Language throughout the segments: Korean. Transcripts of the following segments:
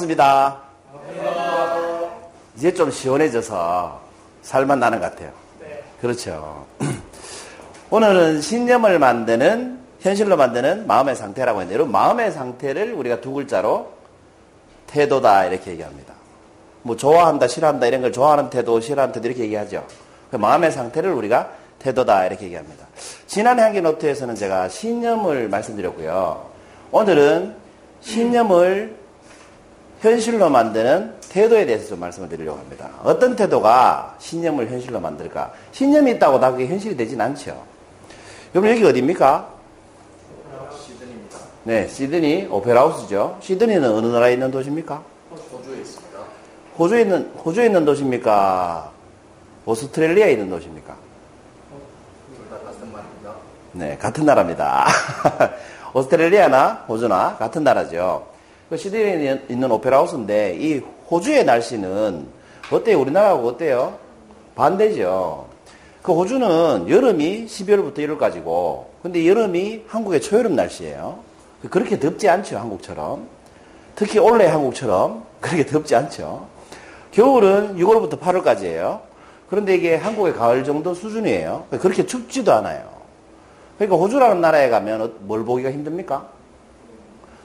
반갑습니다. 이제 좀 시원해져서 살만 나는 것 같아요. 그렇죠. 오늘은 신념을 만드는, 현실로 만드는 마음의 상태라고 했는데, 여러분, 마음의 상태를 우리가 두 글자로 태도다, 이렇게 얘기합니다. 뭐, 좋아한다, 싫어한다, 이런 걸 좋아하는 태도, 싫어하는 태도, 이렇게 얘기하죠. 그 마음의 상태를 우리가 태도다, 이렇게 얘기합니다. 지난해 한기 노트에서는 제가 신념을 말씀드렸고요. 오늘은 신념을 현실로 만드는 태도에 대해서 좀 말씀을 드리려고 합니다. 어떤 태도가 신념을 현실로 만들까? 신념이 있다고 다 그게 현실이 되진 않죠. 여러분 여기 어디입니까? 시드니입니다. 네, 시드니 오페라하우스죠. 시드니는 어느 나라에 있는 도시입니까? 호주에 있습니다. 호주에 있는 호주에 있는 도시입니까? 오스트레일리아에 있는 도시입니까? 같은 말입니다. 네, 같은 나라입니다. 오스트레일리아나 호주나 같은 나라죠. 그 시드니에 있는 오페라하우스인데 이 호주의 날씨는 어때요? 우리나라하고 어때요? 반대죠. 그 호주는 여름이 12월부터 1월까지고 근데 여름이 한국의 초여름 날씨예요. 그렇게 덥지 않죠, 한국처럼. 특히 올해 한국처럼 그렇게 덥지 않죠. 겨울은 6월부터 8월까지예요. 그런데 이게 한국의 가을 정도 수준이에요. 그렇게 춥지도 않아요. 그러니까 호주라는 나라에 가면 어- 뭘 보기가 힘듭니까?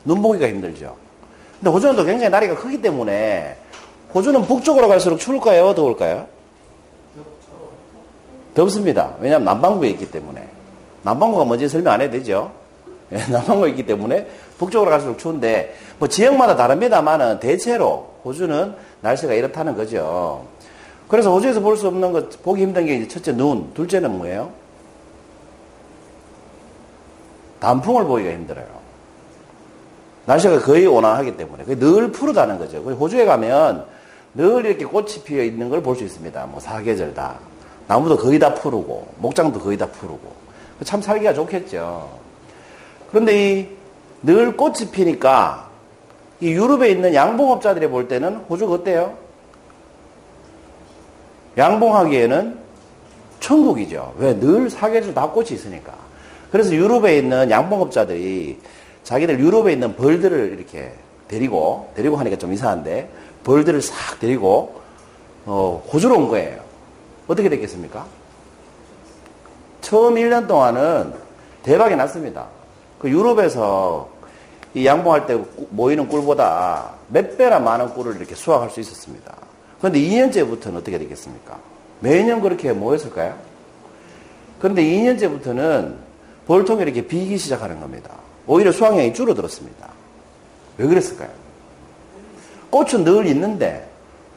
눈 보기가 힘들죠. 근데 호주는 또 굉장히 나라가 크기 때문에 호주는 북쪽으로 갈수록 추울까요? 더울까요? 덥습니다. 왜냐하면 남반구에 있기 때문에. 남반구가 뭔지 설명 안 해도 되죠? 예, 남반구에 있기 때문에 북쪽으로 갈수록 추운데 뭐 지역마다 다릅니다만은 대체로 호주는 날씨가 이렇다는 거죠. 그래서 호주에서 볼 수 없는 것, 보기 힘든 게 이제 첫째 눈, 둘째는 뭐예요? 단풍을 보기가 힘들어요. 날씨가 거의 온화하기 때문에 늘 푸르다는 거죠. 호주에 가면 늘 이렇게 꽃이 피어 있는 걸 볼 수 있습니다. 뭐 사계절 다 나무도 거의 다 푸르고 목장도 거의 다 푸르고 참 살기가 좋겠죠. 그런데 이 늘 꽃이 피니까 이 유럽에 있는 양봉업자들이 볼 때는 호주가 어때요? 양봉하기에는 천국이죠. 왜? 늘 사계절 다 꽃이 있으니까. 그래서 유럽에 있는 양봉업자들이 자기들 유럽에 있는 벌들을 이렇게 데리고, 데리고 하니까 좀 이상한데, 벌들을 싹 데리고, 어, 호주로 온 거예요. 어떻게 됐겠습니까? 처음 1년 동안은 대박이 났습니다. 그 유럽에서 이 양봉할 때 모이는 꿀보다 몇 배나 많은 꿀을 이렇게 수확할 수 있었습니다. 그런데 2년째부터는 어떻게 되겠습니까? 매년 그렇게 모였을까요? 그런데 2년째부터는 벌통이 이렇게 비기 시작하는 겁니다. 오히려 수확량이 줄어들었습니다. 왜 그랬을까요? 꽃은 늘 있는데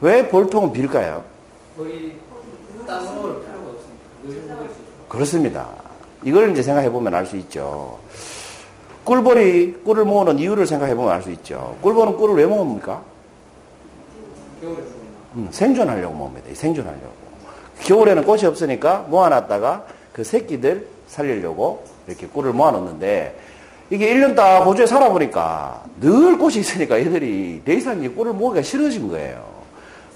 왜 벌통은 빌까요? 거의 딴거 먹을 필요가 없습니다. 그렇습니다. 이걸 이제 생각해 보면 알 수 있죠. 꿀벌이 꿀을 모으는 이유를 생각해 보면 알 수 있죠. 꿀벌은 꿀을 왜 모읍니까? 음, 생존하려고 모읍니다. 생존하려고. 겨울에는 꽃이 없으니까 모아놨다가 그 새끼들 살리려고 이렇게 꿀을 모아놓는데 이게 1년 딱 호주에 살아보니까 늘 꽃이 있으니까 얘들이 더 이상 이 꿀을 모으기가 싫어진 거예요.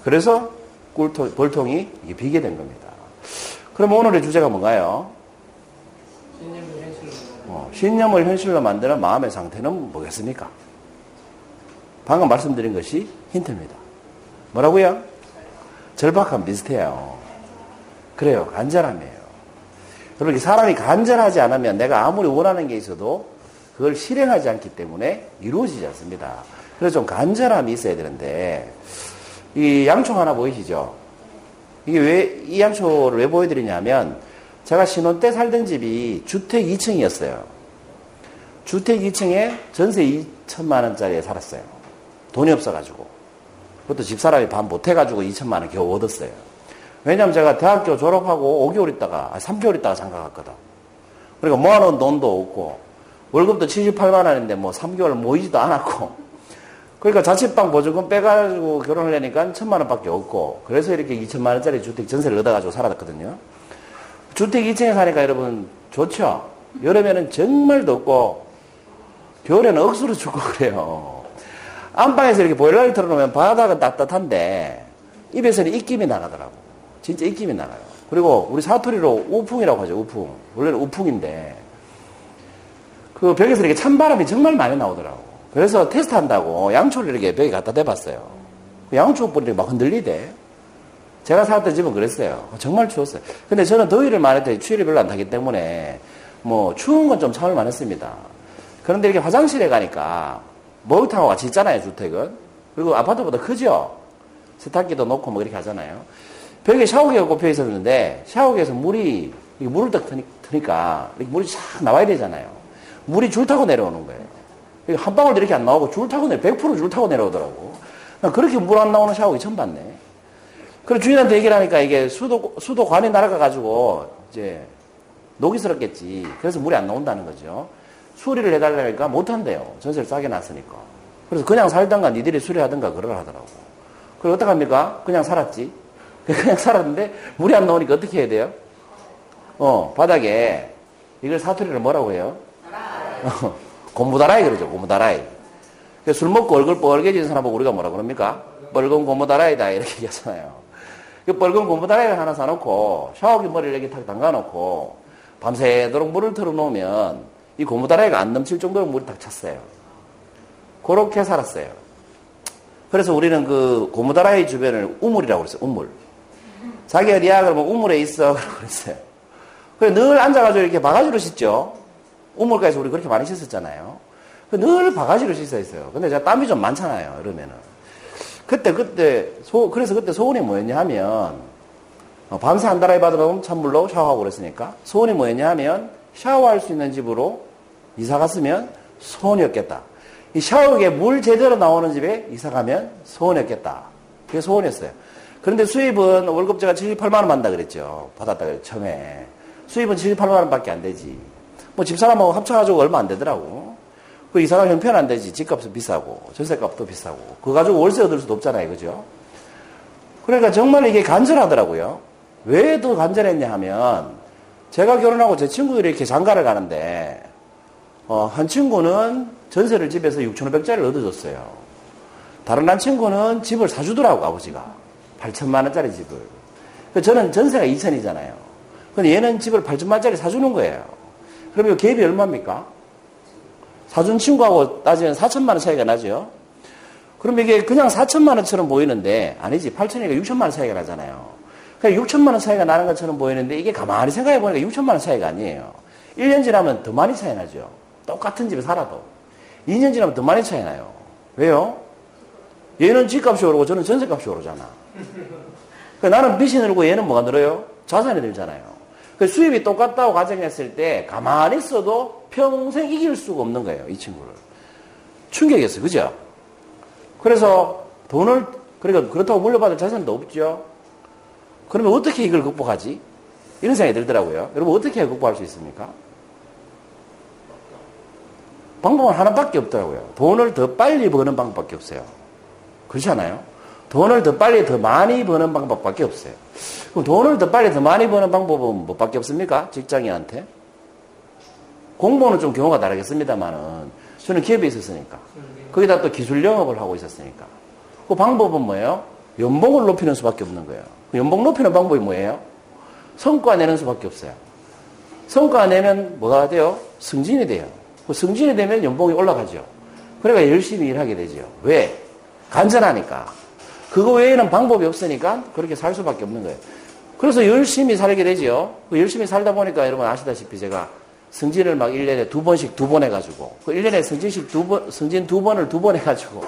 그래서 꿀통, 벌통이 이게 비게 된 겁니다. 그럼 오늘의 주제가 뭔가요? 신념을 현실로 어, 신념을 현실로 만드는 마음의 상태는 뭐겠습니까? 방금 말씀드린 것이 힌트입니다. 뭐라고요? 절박함 비슷해요. 그래요. 간절함이에요. 그러니 사람이 간절하지 않으면 내가 아무리 원하는 게 있어도 그걸 실행하지 않기 때문에 이루어지지 않습니다. 그래서 좀 간절함이 있어야 되는데 이 양초 하나 보이시죠? 이게 왜 이 양초를 왜 보여드리냐면 제가 신혼 때 살던 집이 주택 2층이었어요. 주택 2층에 전세 2천만 원짜리에 살았어요. 돈이 없어가지고. 그것도 집사람이 반 못해가지고 2천만 원 겨우 얻었어요. 왜냐면 제가 대학교 졸업하고 5개월 있다가, 아, 3개월 있다가 장가 갔거든. 그러니까 모아놓은 돈도 없고, 월급도 78만 원인데 뭐 3개월 모이지도 않았고, 그러니까 자취방 보조금 빼가지고 결혼을 하니까 천만 원밖에 없고, 그래서 이렇게 2천만 원짜리 주택 전세를 얻어가지고 살았거든요. 주택 2층에 사니까 여러분 좋죠? 여름에는 정말 덥고, 겨울에는 억수로 춥고 그래요. 안방에서 이렇게 보일러를 틀어놓으면 바닥은 따뜻한데, 입에서는 입김이 나가더라고. 진짜 입김이 나가요. 그리고 우리 사투리로 우풍이라고 하죠, 우풍. 원래는 우풍인데, 그 벽에서 이렇게 찬바람이 정말 많이 나오더라고. 그래서 테스트 한다고 양초를 이렇게 벽에 갖다 대봤어요. 그 양초 뿌리가 막 흔들리대. 제가 살았던 집은 그랬어요. 정말 추웠어요. 근데 저는 더위를 많이 때 추위를 별로 안 타기 때문에 뭐 추운 건 좀 참을 만했습니다. 그런데 이렇게 화장실에 가니까 목욕탕하고 같이 있잖아요, 주택은. 그리고 아파트보다 크죠? 세탁기도 놓고 뭐 이렇게 하잖아요. 벽에 샤워기가 꼽혀 있었는데 샤워기에서 물이 물을 딱 트니까 물이 쫙 나와야 되잖아요. 물이 줄 타고 내려오는 거예요. 한 방울도 이렇게 안 나오고 줄 타고 내려 100%줄 타고 내려오더라고. 그렇게 물 안 나오는 샤워기 처음 봤네. 그래 주인한테 얘기를 하니까 이게 수도 수도관이 날아가 가지고 이제 녹이 슬었겠지. 그래서 물이 안 나온다는 거죠. 수리를 해달라니까 못한대요. 전세를 싸게 놨으니까. 그래서 그냥 살던가 니들이 수리하던가 그러라 하더라고. 그래 어떡합니까? 그냥 살았지. 그냥 살았는데 물이 안 나오니까 어떻게 해야 돼요? 어 바닥에 이걸 사투리를 뭐라고 해요? 어, 고무다라이 그러죠. 고무다라이. 술 먹고 얼굴 뻘개진 사람하고 우리가 뭐라 그럽니까? 뻘건 고무다라이다 이렇게 얘기하잖아요. 그 뻘건 고무다라이를 하나 사놓고 샤워기 머리를 이렇게 탁 담가놓고 밤새도록 물을 틀어놓으면 이 고무다라이가 안 넘칠 정도로 물이 탁 찼어요. 그렇게 살았어요. 그래서 우리는 그 고무다라이 주변을 우물이라고 그랬어요. 우물. 자기 어디야? 그러면 우물에 있어. 그러고 그랬어요. 그래 늘 앉아가지고 이렇게 바가지로 씻죠. 우물가에서 우리 그렇게 많이 씻었잖아요. 그늘 바가지로 씻어 있어요. 근데 제가 땀이 좀 많잖아요. 그러면은. 그때, 그때, 소, 그래서 그때 소원이 뭐였냐 하면, 어, 밤새 한 달에 받으면 찬물로 샤워하고 그랬으니까, 소원이 뭐였냐 하면, 샤워할 수 있는 집으로 이사 갔으면 소원이었겠다. 이 샤워기에 물 제대로 나오는 집에 이사 가면 소원이었겠다. 그게 소원이었어요. 그런데 수입은 월급 제가 78만원 받는다 그랬죠. 받았다 그랬죠. 처음에. 수입은 78만원 밖에 안 되지. 뭐 집사람하고 합쳐가지고 얼마 안 되더라고. 그 이사가 형편 안 되지. 집값은 비싸고, 전세값도 비싸고. 그거 가지고 월세 얻을 수도 없잖아요. 그죠? 그러니까 정말 이게 간절하더라고요. 왜 더 간절했냐 하면, 제가 결혼하고 제 친구들이 이렇게 장가를 가는데, 어, 한 친구는 전세를 집에서 6,500짜리를 얻어줬어요. 다른 한 친구는 집을 사주더라고, 아버지가. 8천만 원짜리 집을. 그 저는 전세가 2천이잖아요. 근데 얘는 집을 8천만 원짜리 사주는 거예요. 그러면 갭이 얼마입니까? 사준 친구하고 따지면 4천만 원 차이가 나죠. 그럼 이게 그냥 4천만 원처럼 보이는데 아니지 8천이니까 6천만 원 차이가 나잖아요. 그냥 6천만 원 차이가 나는 것처럼 보이는데 이게 가만히 생각해 보니까 6천만 원 차이가 아니에요. 1년 지나면 더 많이 차이 나죠. 똑같은 집에 살아도. 2년 지나면 더 많이 차이 나요. 왜요? 얘는 집값이 오르고 저는 전세값이 오르잖아. 그러니까 나는 빚이 늘고 얘는 뭐가 늘어요? 자산이 늘잖아요. 그 수입이 똑같다고 가정했을 때 가만히 있어도 평생 이길 수가 없는 거예요. 이 친구를. 충격이었어요. 그죠? 그래서 돈을, 그러니까 그렇다고 물려받을 자산도 없죠. 그러면 어떻게 이걸 극복하지? 이런 생각이 들더라고요. 여러분 어떻게 극복할 수 있습니까? 방법은 하나밖에 없더라고요. 돈을 더 빨리 버는 방법밖에 없어요. 그렇지 않아요? 돈을 더 빨리 더 많이 버는 방법밖에 없어요. 그럼 돈을 더 빨리 더 많이 버는 방법은 뭐밖에 없습니까? 직장인한테? 공부는 좀 경우가 다르겠습니다만은 저는 기업에 있었으니까. 거기다 또 기술 영업을 하고 있었으니까. 그 방법은 뭐예요? 연봉을 높이는 수밖에 없는 거예요. 그 연봉 높이는 방법이 뭐예요? 성과 내는 수밖에 없어요. 성과 내면 뭐가 돼요? 승진이 돼요. 그 승진이 되면 연봉이 올라가죠. 그러니까 열심히 일하게 되죠. 왜? 간절하니까. 그거 외에는 방법이 없으니까 그렇게 살 수밖에 없는 거예요. 그래서 열심히 살게 되죠. 그 열심히 살다 보니까 여러분 아시다시피 제가 승진을 막 1년에 두 번씩 두 번 해가지고, 그 1년에 승진식 두 번, 승진 두 번을 두 번 해가지고,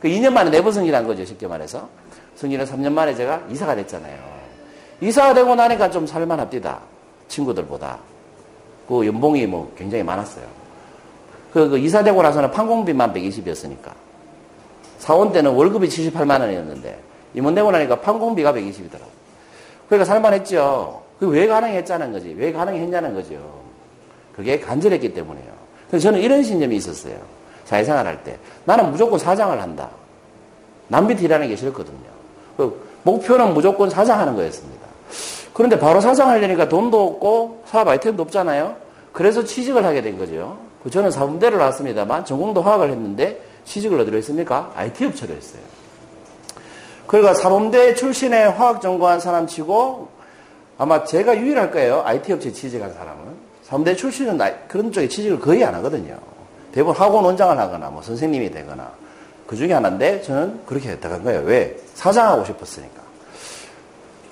그 2년 만에 네 번 승진한 거죠, 쉽게 말해서. 승진을 3년 만에 제가 이사가 됐잖아요. 이사가 되고 나니까 좀 살만합디다. 친구들보다. 그 연봉이 뭐 굉장히 많았어요. 그, 그 이사되고 나서는 판공비만 120이었으니까. 사원 때는 월급이 78만 원이었는데, 임원 되고 나니까 판공비가 120이더라고. 그러니까 살만했죠. 그게 왜 가능했자는 거지. 왜 가능했냐는 거죠. 그게 간절했기 때문에요. 그래서 저는 이런 신념이 있었어요. 사회생활 할 때. 나는 무조건 사장을 한다. 남 밑에 일하는 게 싫거든요. 그 목표는 무조건 사장하는 거였습니다. 그런데 바로 사장하려니까 돈도 없고 사업 아이템도 없잖아요. 그래서 취직을 하게 된 거죠. 그 저는 사범대를 나왔습니다만 전공도 화학을 했는데 취직을 어디로 했습니까? IT 업체로 했어요. 그러니까 사범대 출신의 화학 전공한 사람 치고 아마 제가 유일할 거예요. IT 업체 취직한 사람은. 사범대 출신은 그런 쪽에 취직을 거의 안 하거든요. 대부분 학원 원장을 하거나 뭐 선생님이 되거나 그 중에 하나인데 저는 그렇게 들어간 거예요. 왜? 사장하고 싶었으니까.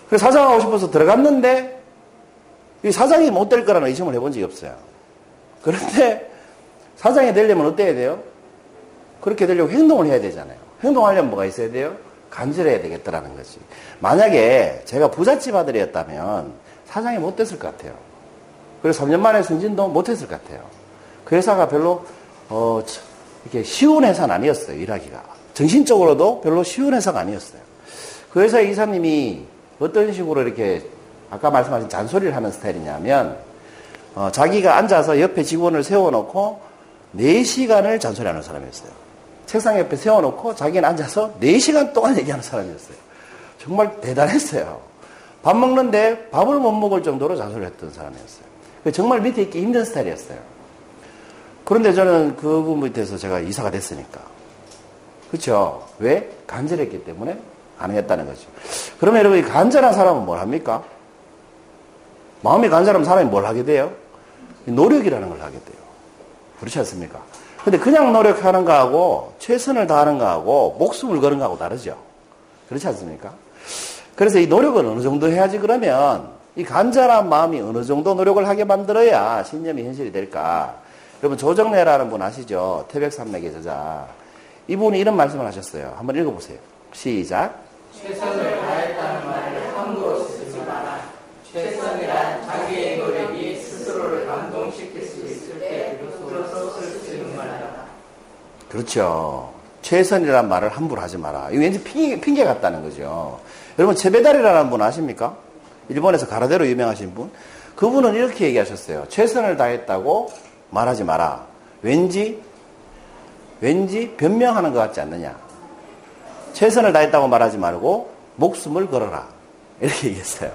그래서 사장하고 싶어서 들어갔는데 이 사장이 못 될 거라는 의심을 해본 적이 없어요. 그런데 사장이 되려면 어때야 돼요? 그렇게 되려고 행동을 해야 되잖아요. 행동하려면 뭐가 있어야 돼요? 간절해야 되겠다라는 거지. 만약에 제가 부잣집 아들이었다면 사장이 못 됐을 것 같아요. 그래서 3년 만에 승진도 못 했을 것 같아요. 그 회사가 별로, 어, 이렇게 쉬운 회사는 아니었어요, 일하기가. 정신적으로도 별로 쉬운 회사가 아니었어요. 그 회사 이사님이 어떤 식으로 이렇게 아까 말씀하신 잔소리를 하는 스타일이냐면, 어, 자기가 앉아서 옆에 직원을 세워놓고 4시간을 잔소리하는 사람이었어요. 책상 옆에 세워놓고 자기는 앉아서 4시간 동안 얘기하는 사람이었어요. 정말 대단했어요. 밥 먹는데 밥을 못 먹을 정도로 잔소리를 했던 사람이었어요. 정말 밑에 있기 힘든 스타일이었어요. 그런데 저는 그분 밑에서 제가 이사가 됐으니까. 그렇죠? 왜? 간절했기 때문에 가능했다는 거죠. 그러면 여러분, 간절한 사람은 뭘 합니까? 마음이 간절하면 사람이 뭘 하게 돼요? 노력이라는 걸 하게 돼요. 그렇지 않습니까? 근데 그냥 노력하는 거하고 최선을 다하는 거하고 목숨을 거는 거하고 다르죠. 그렇지 않습니까? 그래서 이 노력을 어느 정도 해야지 그러면 이 간절한 마음이 어느 정도 노력을 하게 만들어야 신념이 현실이 될까? 여러분 조정래라는 분 아시죠? 태백산맥의 저자. 이분이 이런 말씀을 하셨어요. 한번 읽어보세요. 시작. 최선을 다했다는 마라. 자기의 노력이 스스로를 감동시킬 수 있을 때 비로소 쓸수 있는 말이다. 그렇죠. 최선이라는 말을 함부로 하지 마라. 이거 왠지 핑계, 핑계 같다는 거죠. 여러분 최배달이라는 분 아십니까? 일본에서 가라데로 유명하신 분. 그분은 이렇게 얘기하셨어요. 최선을 다했다고 말하지 마라. 왠지 왠지 변명하는 것 같지 않느냐. 최선을 다했다고 말하지 말고 목숨을 걸어라. 이렇게 얘기했어요.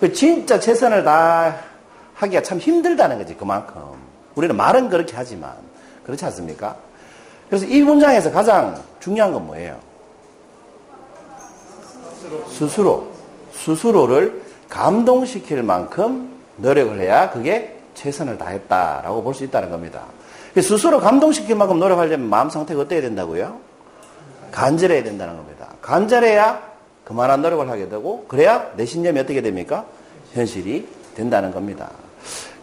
그 진짜 최선을 다 하기가 참 힘들다는 거지, 그만큼. 우리는 말은 그렇게 하지만. 그렇지 않습니까? 그래서 이 문장에서 가장 중요한 건 뭐예요? 스스로. 스스로를 감동시킬 만큼 노력을 해야 그게 최선을 다했다라고 볼 수 있다는 겁니다. 스스로 감동시킬 만큼 노력하려면 마음 상태가 어때야 된다고요? 간절해야 된다는 겁니다. 간절해야 그만한 노력을 하게 되고 그래야 내 신념이 어떻게 됩니까? 현실이 된다는 겁니다.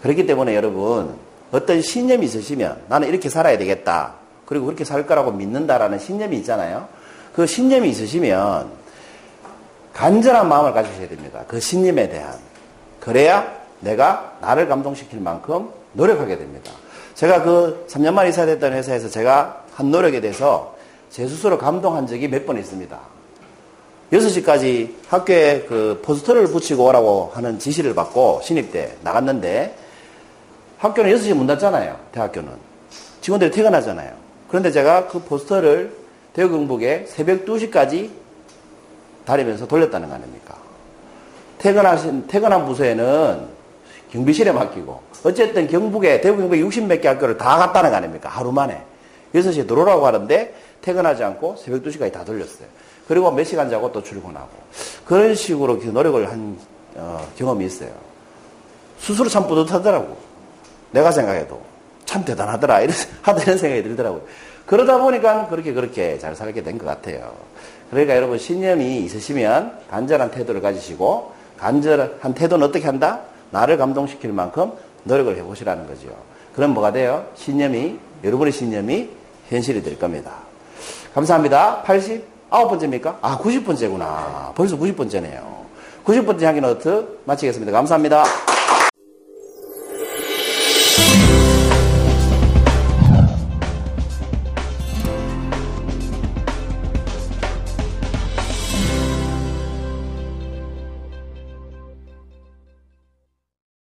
그렇기 때문에 여러분 어떤 신념이 있으시면 나는 이렇게 살아야 되겠다. 그리고 그렇게 살 거라고 믿는다라는 신념이 있잖아요. 그 신념이 있으시면 간절한 마음을 가지셔야 됩니다. 그 신념에 대한. 그래야 내가 나를 감동시킬 만큼 노력하게 됩니다. 제가 그 3년 만에 이사됐던 회사에서 제가 한 노력에 대해서 제 스스로 감동한 적이 몇 번 있습니다. 6시까지 학교에 그 포스터를 붙이고 오라고 하는 지시를 받고 신입 때 나갔는데 학교는 6시에 문 닫잖아요. 대학교는. 직원들이 퇴근하잖아요. 그런데 제가 그 포스터를 대구 경북에 새벽 2시까지 다니면서 돌렸다는 거 아닙니까? 퇴근하신, 퇴근한 부서에는 경비실에 맡기고, 어쨌든 경북에, 대구 경북에 60몇 개 학교를 다 갔다는 거 아닙니까? 하루 만에. 6시에 들어오라고 하는데, 퇴근하지 않고 새벽 2시까지 다 돌렸어요. 그리고 몇 시간 자고 또 출근하고. 그런 식으로 노력을 한 어, 경험이 있어요. 스스로 참 뿌듯하더라고. 내가 생각해도. 참 대단하더라. 이런, 하다 이런 생각이 들더라고요. 그러다 보니까 그렇게 그렇게 잘 살게 된 것 같아요. 그러니까 여러분 신념이 있으시면 간절한 태도를 가지시고 간절한 태도는 어떻게 한다? 나를 감동시킬 만큼 노력을 해보시라는 거죠. 그럼 뭐가 돼요? 신념이 여러분의 신념이 현실이 될 겁니다. 감사합니다. 89번째입니까? 아 90번째구나. 벌써 90번째네요. 90번째 향기 노트 마치겠습니다. 감사합니다.